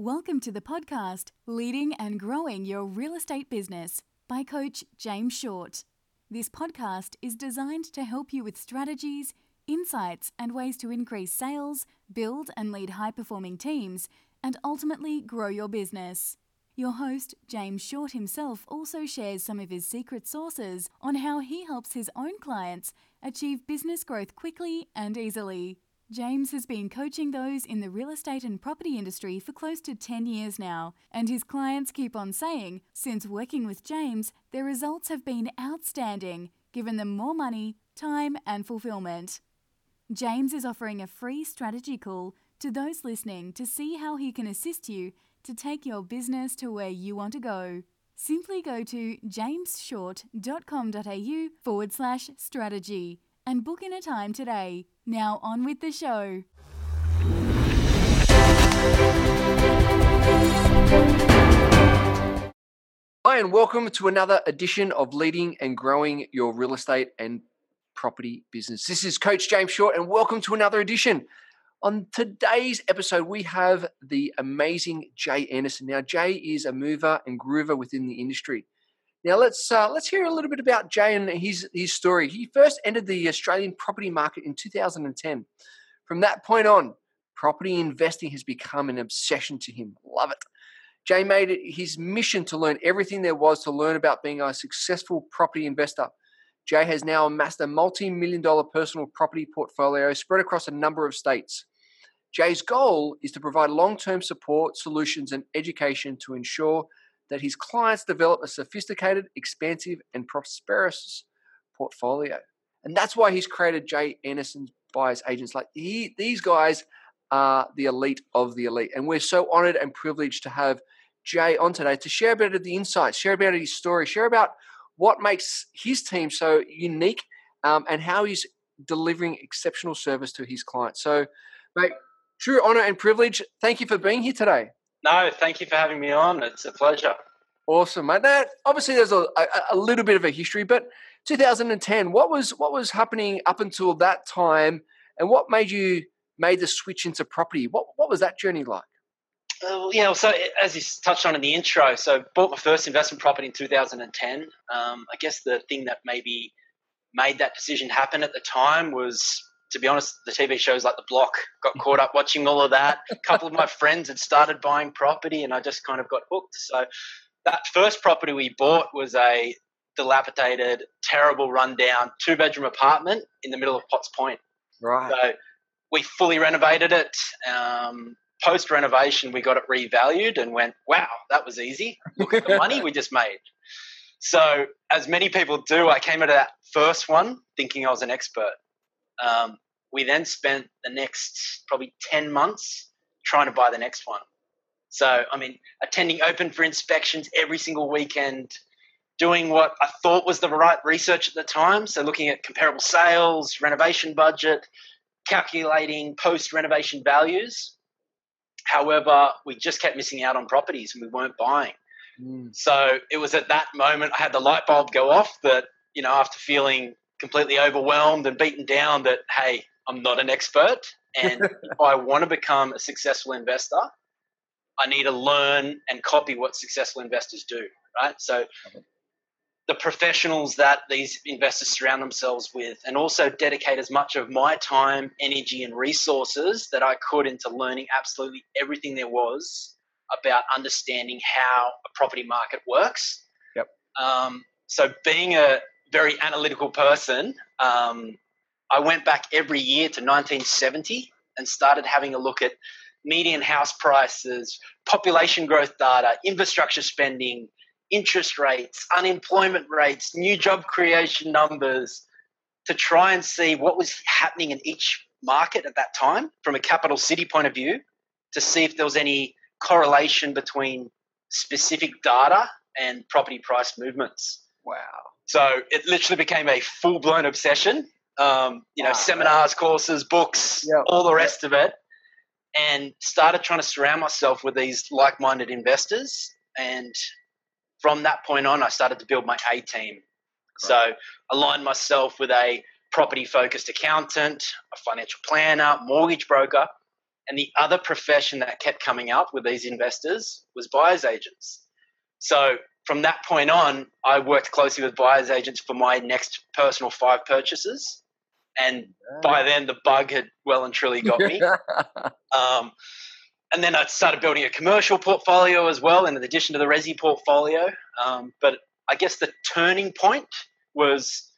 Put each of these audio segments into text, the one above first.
Welcome to the podcast Leading and Growing Your Real Estate Business by Coach James Short. This podcast is designed to help you with strategies, insights, and ways to increase sales, build and lead high performing teams, and ultimately grow your business. Your host, James Short himself, also shares some of his secret sources on how he helps his own clients achieve business growth quickly and easily. James has been coaching those in the real estate and property industry for close to 10 years now, and his clients keep on saying, since working with James, their results have been outstanding, given them more money, time, and fulfillment. James is offering a free strategy call to those listening to see how he can assist you to take your business to where you want to go. Simply go to jamesshort.com.au forward slash strategy and book in a time today. Now, on with the show. Hi, and welcome to another edition of Leading and Growing Your Real Estate and Property Business. This is Coach James Short, and welcome to another edition. On today's episode, we have the amazing Jay Anderson. Now, Jay is a mover and groover within the industry. Now let's uh, let's hear a little bit about Jay and his his story. He first entered the Australian property market in 2010. From that point on, property investing has become an obsession to him. Love it. Jay made it his mission to learn everything there was to learn about being a successful property investor. Jay has now amassed a multi million dollar personal property portfolio spread across a number of states. Jay's goal is to provide long term support, solutions, and education to ensure that his clients develop a sophisticated, expansive, and prosperous portfolio. And that's why he's created Jay Anderson's buyers agents. Like he, these guys are the elite of the elite. And we're so honored and privileged to have Jay on today to share about the insights, share about his story, share about what makes his team so unique um, and how he's delivering exceptional service to his clients. So, mate, true honor and privilege. Thank you for being here today. No, thank you for having me on. It's a pleasure. Awesome, mate. That obviously there's a, a, a, little bit of a history, but 2010, what was what was happening up until that time, and what made you made the switch into property? What what was that journey like? Uh, yeah, so as you touched on in the intro, so bought my first investment property in 2010. Um, I guess the thing that maybe made that decision happen at the time was to be honest, the TV shows like The Block got caught up watching all of that. A couple of my friends had started buying property, and I just kind of got hooked. So that first property we bought was a dilapidated, terrible, rundown two bedroom apartment in the middle of Potts Point. Right. So we fully renovated it. Um, Post renovation, we got it revalued and went, wow, that was easy. Look at the money we just made. So, as many people do, I came into that first one thinking I was an expert. Um, we then spent the next probably 10 months trying to buy the next one. So, I mean, attending open for inspections every single weekend, doing what I thought was the right research at the time. So, looking at comparable sales, renovation budget, calculating post renovation values. However, we just kept missing out on properties and we weren't buying. Mm. So, it was at that moment I had the light bulb go off that, you know, after feeling completely overwhelmed and beaten down that, hey, I'm not an expert. And if I want to become a successful investor, I need to learn and copy what successful investors do, right? So the professionals that these investors surround themselves with, and also dedicate as much of my time, energy, and resources that I could into learning absolutely everything there was about understanding how a property market works. Yep. Um, so being a very analytical person, um, I went back every year to 1970 and started having a look at median house prices, population growth data, infrastructure spending, interest rates, unemployment rates, new job creation numbers to try and see what was happening in each market at that time from a capital city point of view to see if there was any correlation between specific data and property price movements. Wow. So it literally became a full blown obsession. Um, you know, wow. seminars, courses, books, yep. all the rest of it, and started trying to surround myself with these like minded investors. And from that point on, I started to build my A team. So aligned myself with a property focused accountant, a financial planner, mortgage broker, And the other profession that kept coming up with these investors was buyer's agents. So from that point on, I worked closely with buyer's agents for my next personal five purchases. And by then, the bug had well and truly got me. um, and then I started building a commercial portfolio as well, in addition to the resi portfolio. Um, but I guess the turning point was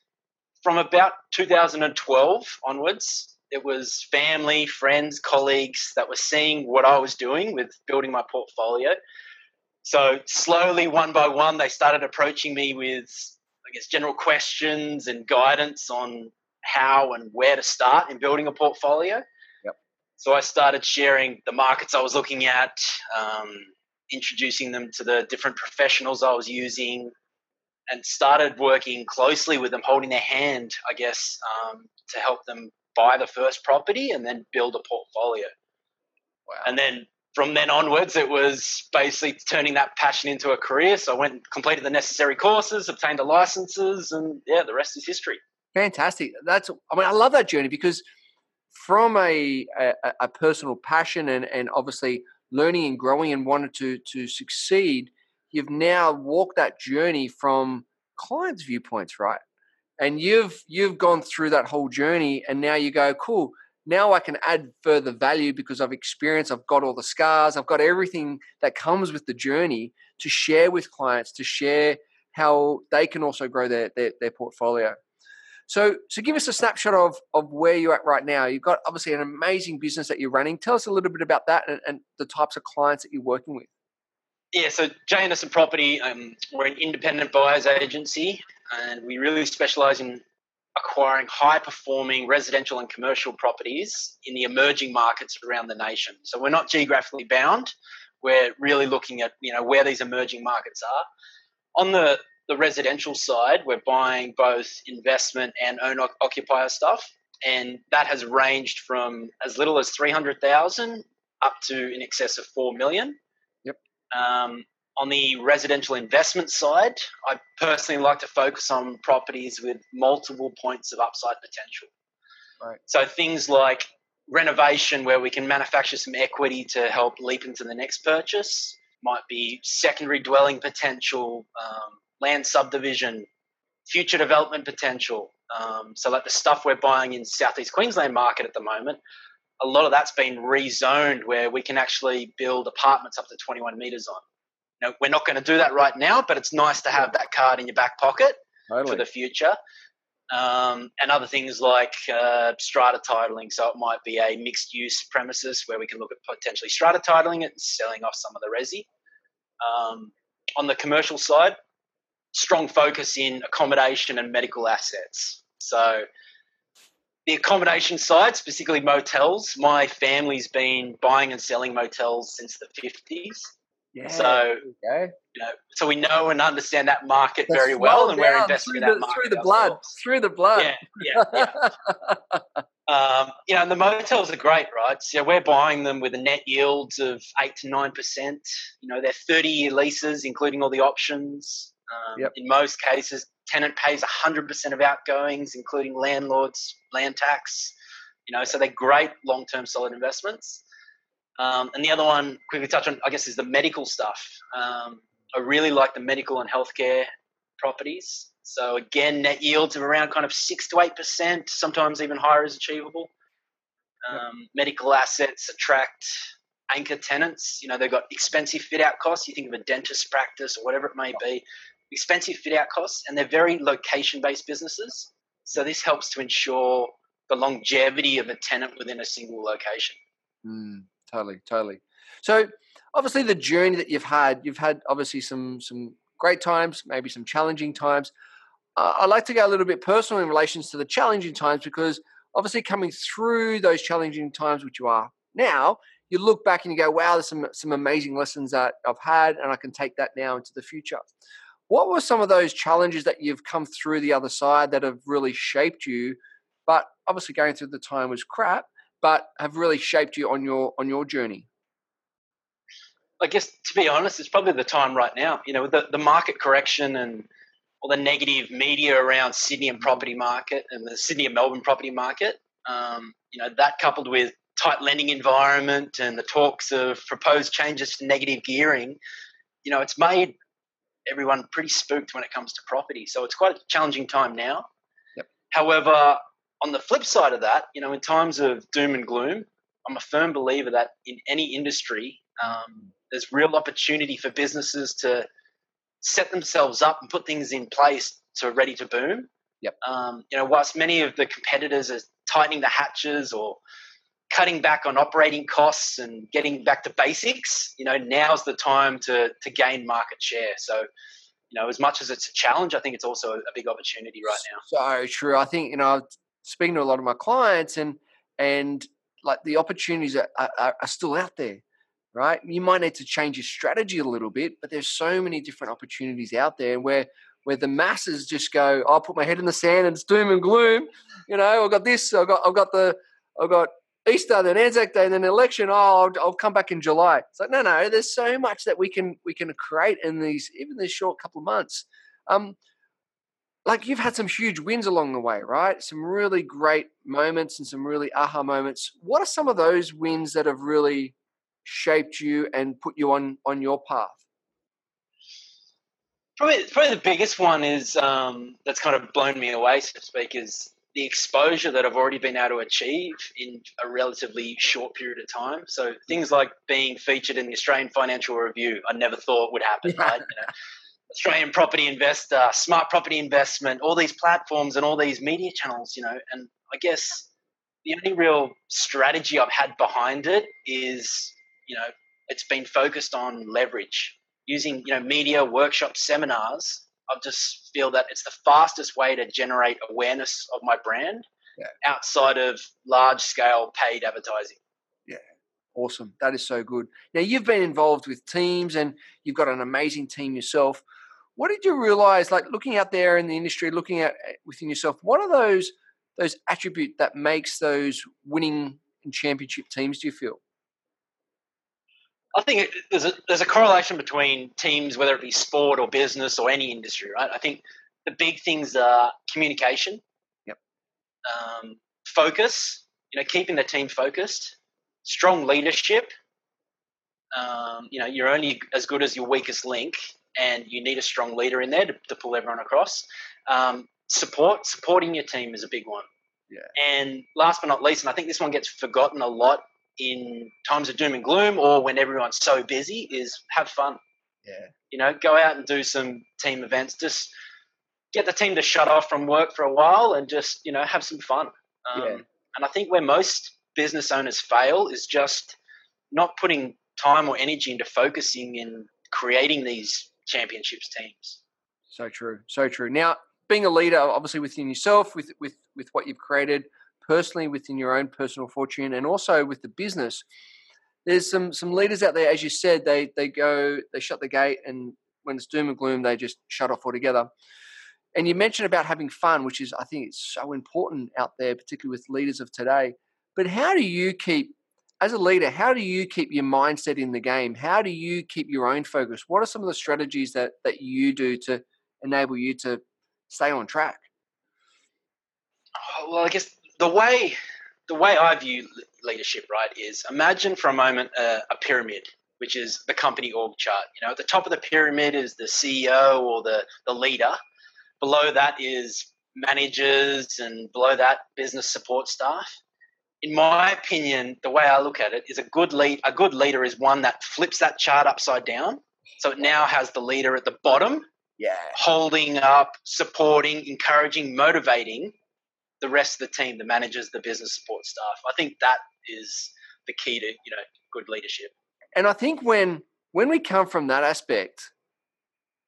from about 2012 onwards. It was family, friends, colleagues that were seeing what I was doing with building my portfolio. So slowly, one by one, they started approaching me with, I guess, general questions and guidance on how and where to start in building a portfolio. Yep. So I started sharing the markets I was looking at, um, introducing them to the different professionals I was using, and started working closely with them, holding their hand, I guess, um, to help them buy the first property and then build a portfolio. Wow. And then from then onwards, it was basically turning that passion into a career. So I went and completed the necessary courses, obtained the licenses, and yeah, the rest is history. Fantastic. That's I mean I love that journey because from a a, a personal passion and and obviously learning and growing and wanting to to succeed, you've now walked that journey from clients' viewpoints, right? And you've you've gone through that whole journey, and now you go, cool. Now I can add further value because I've experienced, I've got all the scars, I've got everything that comes with the journey to share with clients, to share how they can also grow their, their, their portfolio. So, so give us a snapshot of of where you're at right now. You've got obviously an amazing business that you're running. Tell us a little bit about that and, and the types of clients that you're working with. Yeah, so J Anderson Property, um, we're an independent buyers agency, and we really specialise in acquiring high performing residential and commercial properties in the emerging markets around the nation. So we're not geographically bound. We're really looking at you know where these emerging markets are. On the the residential side, we're buying both investment and own occupier stuff, and that has ranged from as little as three hundred thousand up to in excess of four million. Yep. Um, on the residential investment side, I personally like to focus on properties with multiple points of upside potential. Right. So things like renovation, where we can manufacture some equity to help leap into the next purchase, might be secondary dwelling potential, um, land subdivision, future development potential. Um, so, like the stuff we're buying in Southeast Queensland market at the moment, a lot of that's been rezoned where we can actually build apartments up to 21 meters on. Now, we're not going to do that right now, but it's nice to have that card in your back pocket Totally. for the future. Um, and other things like uh, strata titling. So it might be a mixed use premises where we can look at potentially strata titling it and selling off some of the resi. Um, on the commercial side, strong focus in accommodation and medical assets. So the accommodation side, specifically motels, my family's been buying and selling motels since the 50s. Yeah. So, okay. you know, so we know and understand that market very well, and we're investing in through that the, market through the blood. ourselves. Through the blood. Yeah, yeah, yeah. um, you know, and the motels are great, right? So we're buying them with a net yields of eight to nine percent. You know, they're thirty-year leases, including all the options. Um, Yep. In most cases, tenant pays hundred percent of outgoings, including landlords, land tax. You know, so they're great long-term, solid investments. Um, and the other one, quickly touch on, I guess, is the medical stuff. Um, I really like the medical and healthcare properties. So again, net yields of around kind of six to eight percent, sometimes even higher is achievable. Um, Medical assets attract anchor tenants. You know, they've got expensive fit out costs. You think of a dentist practice or whatever it may be, expensive fit out costs, and they're very location based businesses. So this helps to ensure the longevity of a tenant within a single location. Mm, totally, totally. So obviously the journey that you've had, you've had obviously some some great times, maybe some challenging times. Uh, I'd like to go a little bit personal in relation to the challenging times because obviously coming through those challenging times, which you are now, you look back and you go, "Wow, there's some some amazing lessons that I've had, and I can take that now into the future." What were some of those challenges that you've come through the other side that have really shaped you? But obviously, going through the time was crap, but have really shaped you on your on your journey. I guess to be honest, it's probably the time right now. You know, the, the market correction and all the negative media around Sydney and property market and the Sydney and Melbourne property market. Um, you know, that coupled with tight lending environment and the talks of proposed changes to negative gearing, you know, it's made everyone pretty spooked when it comes to property. So it's quite a challenging time now. Yep. However, on the flip side of that, you know, in times of doom and gloom, I'm a firm believer that in any industry, um, there's real opportunity for businesses to set themselves up and put things in place to ready to boom. Yep. Um, you know, whilst many of the competitors are tightening the hatches or cutting back on operating costs and getting back to basics, you know, now's the time to to gain market share. So, you know, as much as it's a challenge, I think it's also a big opportunity right now. So true. I think you know, speaking to a lot of my clients, and and like the opportunities are, are, are still out there, right? You might need to change your strategy a little bit, but there's so many different opportunities out there where where the masses just go, I'll put my head in the sand and it's doom and gloom. You know, I've got this, I've got I've got the I've got Easter, then Anzac Day, then election. Oh, I'll, I'll, come back in July. It's like no, no. There's so much that we can we can create in these even these short couple of months. Um, like you've had some huge wins along the way, right? Some really great moments and some really aha moments. What are some of those wins that have really shaped you and put you on on your path? Probably, probably the biggest one is um, that's kind of blown me away, so to speak, is the exposure that I've already been able to achieve in a relatively short period of time. So things like being featured in the Australian Financial Review, I never thought would happen. Yeah. Right? You know, Australian Property Investor, Smart Property Investment, all these platforms and all these media channels. You know, and I guess the only real strategy I've had behind it is, you know, it's been focused on leverage using, you know, media, workshops, seminars I just feel that it's the fastest way to generate awareness of my brand yeah. outside of large scale paid advertising. Yeah, awesome. That is so good. Now, you've been involved with teams and you've got an amazing team yourself. What did you realize, like looking out there in the industry, looking at within yourself, what are those those attributes that makes those winning and championship teams, do you feel? I think there's a there's a correlation between teams, whether it be sport or business or any industry, right? I think the big things are communication, yep, um, focus, you know, keeping the team focused, strong leadership. Um, you know, you're only as good as your weakest link, and you need a strong leader in there to, to pull everyone across. Um, support, supporting your team is a big one. Yeah. And last but not least, and I think this one gets forgotten a lot in times of doom and gloom or when everyone's so busy is have fun. Yeah. You know, go out and do some team events. Just get the team to shut off from work for a while and just, you know, have some fun. Um, yeah. And I think where most business owners fail is just not putting time or energy into focusing and creating these championships teams. So true. So true. Now, being a leader, obviously within yourself, with with with what you've created, personally within your own personal fortune and also with the business there's some some leaders out there as you said they they go they shut the gate and when it's doom and gloom they just shut off altogether and you mentioned about having fun which is i think it's so important out there particularly with leaders of today but how do you keep as a leader how do you keep your mindset in the game how do you keep your own focus what are some of the strategies that that you do to enable you to stay on track oh, well i guess the way the way I view leadership, right, is imagine for a moment a, a, pyramid, which is the company org chart. You know, at the top of the pyramid is the CEO or the the leader. Below that is managers, and below that business support staff. In my opinion, the way I look at it is a good lead. A good leader is one that flips that chart upside down, so it now has the leader at the bottom, yeah, holding up, supporting, encouraging, motivating the rest of the team, the managers, the business support staff. I think that is the key to you know good leadership. And I think when when we come from that aspect,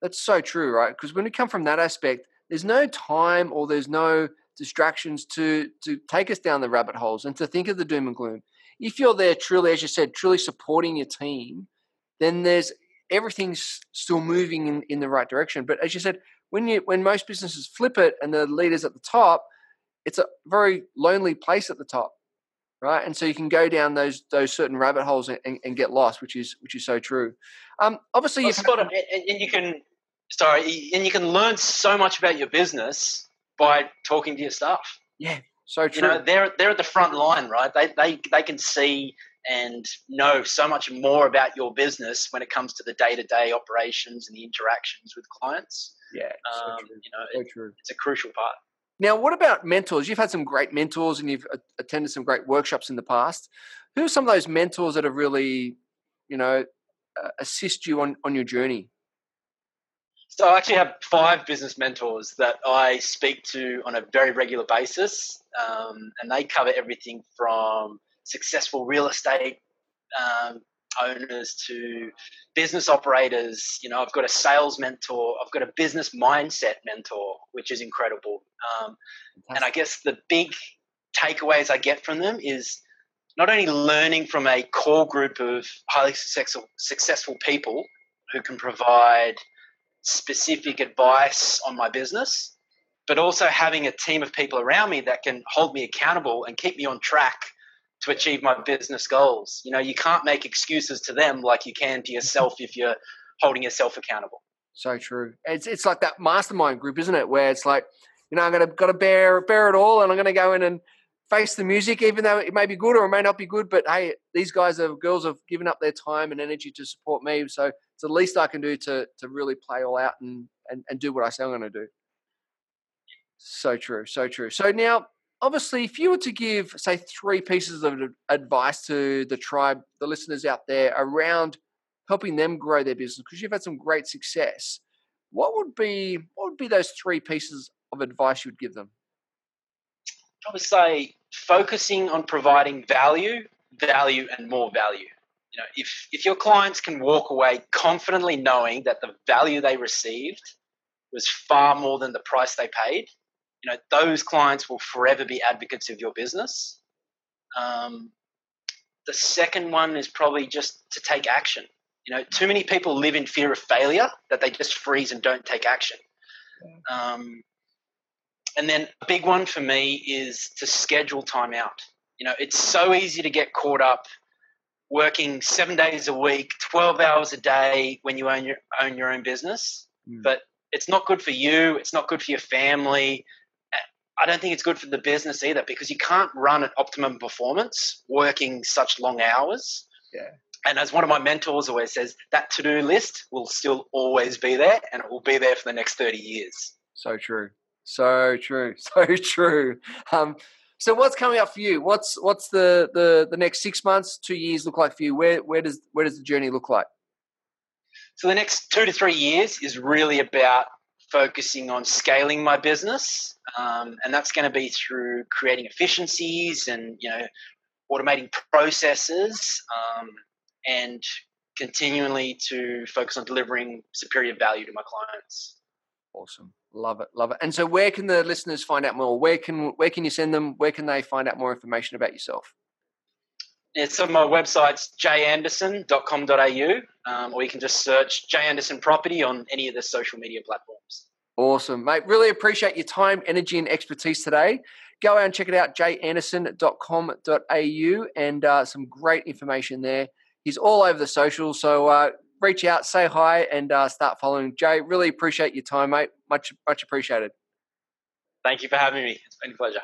that's so true, right? Because when we come from that aspect, there's no time or there's no distractions to to take us down the rabbit holes and to think of the doom and gloom. If you're there truly, as you said, truly supporting your team, then there's everything's still moving in, in the right direction. But as you said, when you when most businesses flip it and the leaders at the top, it's a very lonely place at the top right and so you can go down those those certain rabbit holes and, and, and get lost which is which is so true um obviously you've got and, and you can sorry and you can learn so much about your business by talking to your staff yeah So true. You know, they're they're at the front line, right? They they they can see and know so much more about your business when it comes to the day to day operations and the interactions with clients. Yeah, um, so you know, it, true. it's a crucial part. Now, what about mentors? You've had some great mentors and you've attended some great workshops in the past. Who are some of those mentors that have really, you know, uh, assist you on, on your journey? So I actually have five business mentors that I speak to on a very regular basis, um, and they cover everything from successful real estate um, owners to business operators. You know, I've got a sales mentor, I've got a business mindset mentor, which is incredible. Um, and I guess the big takeaways I get from them is not only learning from a core group of highly successful, successful people who can provide specific advice on my business, but also having a team of people around me that can hold me accountable and keep me on track to achieve my business goals. You know, you can't make excuses to them like you can to yourself if you're holding yourself accountable. So true. It's it's like that mastermind group, isn't it? Where it's like, you know, I'm gonna gotta bear bear it all and I'm gonna go in and face the music, even though it may be good or it may not be good. But hey, these guys are girls have given up their time and energy to support me. So it's the least I can do to to really play all out and and, and do what I say I'm gonna do. So true, so true. So now obviously, if you were to give, say, three pieces of advice to the tribe, the listeners out there around helping them grow their business, because you've had some great success, what would be what would be those three pieces of advice you'd give them? I would say focusing on providing value, value, and more value. You know, if if your clients can walk away confidently knowing that the value they received was far more than the price they paid, you know those clients will forever be advocates of your business. Um, the second one is probably just to take action. You know too many people live in fear of failure that they just freeze and don't take action. Um, and then a big one for me is to schedule time out. You know it's so easy to get caught up working seven days a week 12 hours a day when you own your own your own business mm. but it's not good for you it's not good for your family I don't think it's good for the business either because you can't run at optimum performance working such long hours. Yeah. And as one of my mentors always says, that to do list will still always be there and it will be there for the next 30 years. So true. So true. So true. Um, so what's coming up for you? What's what's the, the the next six months, two years look like for you? Where where does where does the journey look like? So the next two to three years is really about focusing on scaling my business, um, and that's going to be through creating efficiencies and you know automating processes um, and continually to focus on delivering superior value to my clients. Awesome, love it, love it. And so, where can the listeners find out more? Where can where can you send them? Where can they find out more information about yourself? It's on my website's janderson.com.au, um, or you can just search J Anderson Property on any of the social media platforms. Awesome, mate. Really appreciate your time, energy, and expertise today. Go out and check it out, janderson.com.au, and uh, some great information there. He's all over the socials, so uh, reach out, say hi, and uh, start following. Jay, really appreciate your time, mate. Much, much appreciated. Thank you for having me. It's been a pleasure.